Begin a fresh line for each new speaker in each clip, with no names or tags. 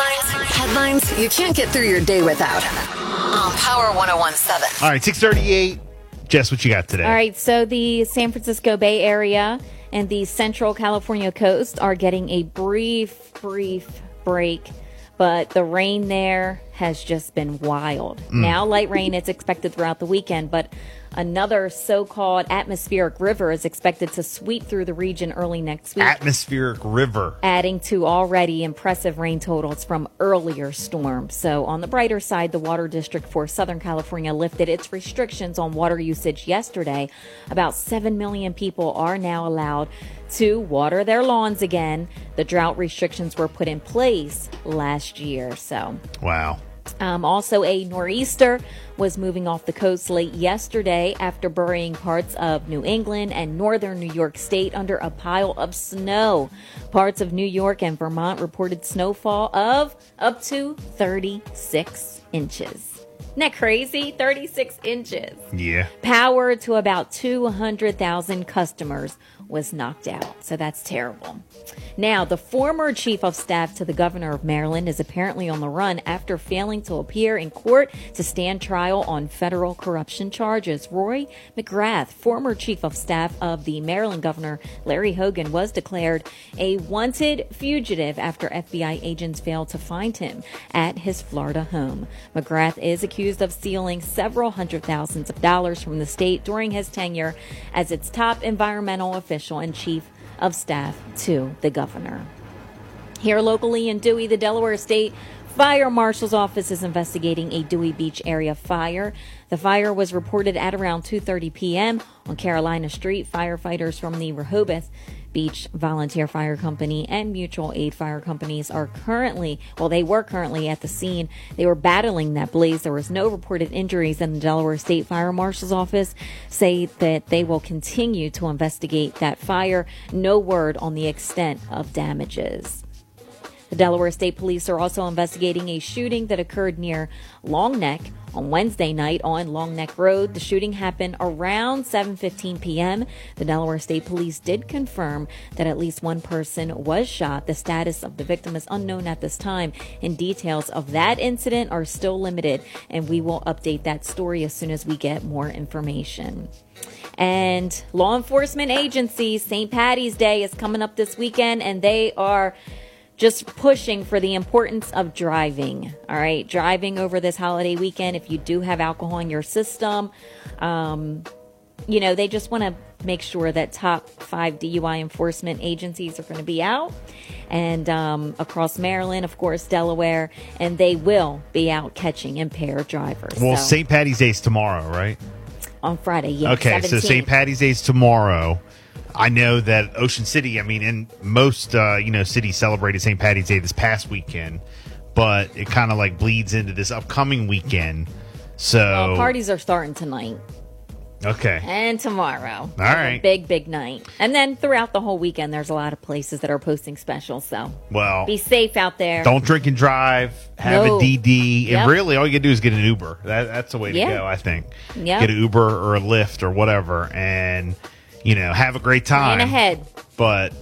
Headlines. Headlines you can't get through your day without. On Power 1017.
All right, 638. Jess, what you got today?
All right, so the San Francisco Bay Area and the Central California coast are getting a brief, brief break, but the rain there has just been wild. Hmm. Now, light rain is expected throughout the weekend, but another so called atmospheric river is expected to sweep through the region early next week.
Atmospheric river.
adding to already impressive rain totals from earlier storms. So, on the brighter side, the Water District for Southern California lifted its restrictions on water usage yesterday. About 7 million people are now allowed to water their lawns again. The drought restrictions were put in place last year. So,
Wow.
Um, also, a nor'easter was moving off the coast late yesterday after burying parts of New England and northern New York State under a pile of snow. Parts of New York and Vermont reported snowfall of up to 36 inches. Isn't that crazy? 36 inches.
Yeah.
Power to about 200,000 customers was knocked out. So that's terrible. Now, the former chief of staff to the governor of Maryland is apparently on the run after failing to appear in court to stand trial on federal corruption charges. Roy McGrath, former chief of staff of the Maryland governor Larry Hogan, was declared a wanted fugitive after FBI agents failed to find him at his Florida home. McGrath is accused of stealing several hundred thousands of dollars from the state during his tenure as its top environmental official and chief of staff to the governor. Here locally in Dewey, the Delaware State Fire Marshal's office is investigating a Dewey Beach area fire. The fire was reported at around 2:30 p.m. on Carolina Street. Firefighters from the Rehoboth Beach Volunteer Fire Company and Mutual Aid Fire Companies are currently, well, they were currently at the scene. They were battling that blaze. There was no reported injuries, and the Delaware State Fire Marshal's office say that they will continue to investigate that fire. No word on the extent of damages. The Delaware State Police are also investigating a shooting that occurred near Long Neck on Wednesday night on Long Neck Road. The shooting happened around 7:15 p.m. The Delaware State Police did confirm that at least one person was shot. The status of the victim is unknown at this time, and details of that incident are still limited, and we will update that story as soon as we get more information. And law enforcement agencies, St. Patty's Day is coming up this weekend, and they are just pushing for the importance of driving. All right, driving over this holiday weekend. If you do have alcohol in your system, um, you know, they just want to make sure that top five DUI enforcement agencies are going to be out and um, across Maryland, of course, Delaware, and they will be out catching impaired drivers.
Well,
So,
St. Patty's Day is tomorrow, right?
on Friday, yeah.
Okay, so St. Patty's Day is tomorrow. I know that Ocean City, I mean, and most, uh, you know, cities celebrated St. Patty's Day this past weekend, but it kind of like bleeds into this upcoming weekend. So,
Well, parties are starting tonight
okay.
and tomorrow. All
right.
big, big night, and then throughout the whole weekend, there's a lot of places that are posting specials. So
Well,
be safe out there.
don't drink and drive. Have
No.
a DD.
Yep.
And really, all you can do is get an Uber. That, that's the way to
Yeah.
go, I think.
Yep.
Get an Uber or a Lyft or whatever and, you know, have a great time.
Plan ahead.
But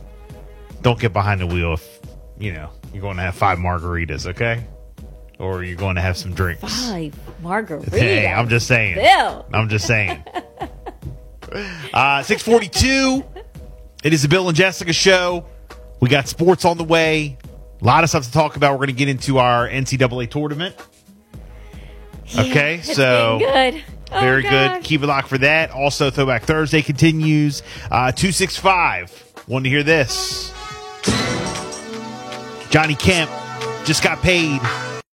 don't get behind the wheel if, you know, you're going to have five margaritas, okay? Or you're going to have some drinks.
Five margaritas.
Hey, I'm just saying.
Bill.
I'm just saying. uh, 642. It is the Bill and Jessica show. We got sports on the way. A lot of stuff to talk about. We're going to get into our NCAA tournament. Okay,
It's
so
been Oh,
very good. Keep it locked for that. Also, Throwback Thursday continues. Uh, 265. Want to hear this? Johnny Kemp just got paid